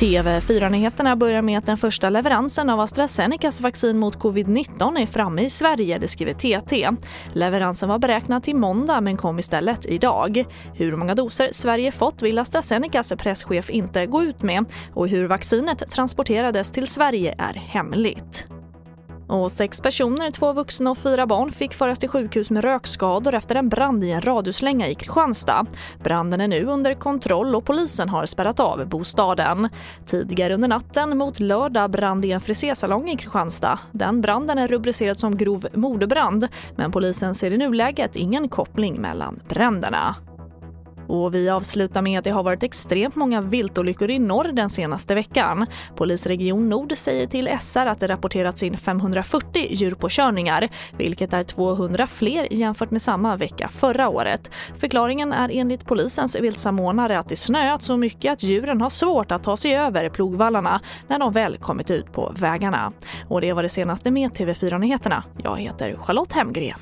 TV4-nyheterna börjar med att den första leveransen av AstraZenecas vaccin mot covid-19 är framme i Sverige, det skriver TT. Leveransen var beräknad till måndag men kom istället idag. Hur många doser Sverige fått vill AstraZenecas presschef inte gå ut med och hur vaccinet transporterades till Sverige är hemligt. Och sex personer, två vuxna och fyra barn fick föras till sjukhus med rökskador efter en brand i en radhuslänga i Kristianstad. Branden är nu under kontroll och polisen har spärrat av bostaden. Tidigare under natten mot lördag brann i en frisersalong i Kristianstad. Den branden är rubricerad som grov mordbrand men polisen ser i nuläget ingen koppling mellan bränderna. Och vi avslutar med att det har varit extremt många viltolyckor i norr den senaste veckan. Polisregion Nord säger till SR att det rapporterats in 540 djurpåkörningar, vilket är 200 fler jämfört med samma vecka förra året. Förklaringen är enligt polisens viltsamordnare att det snöat så mycket att djuren har svårt att ta sig över plogvallarna när de väl kommit ut på vägarna. Och det var det senaste med TV4 Nyheterna. Jag heter Charlotte Hemgren.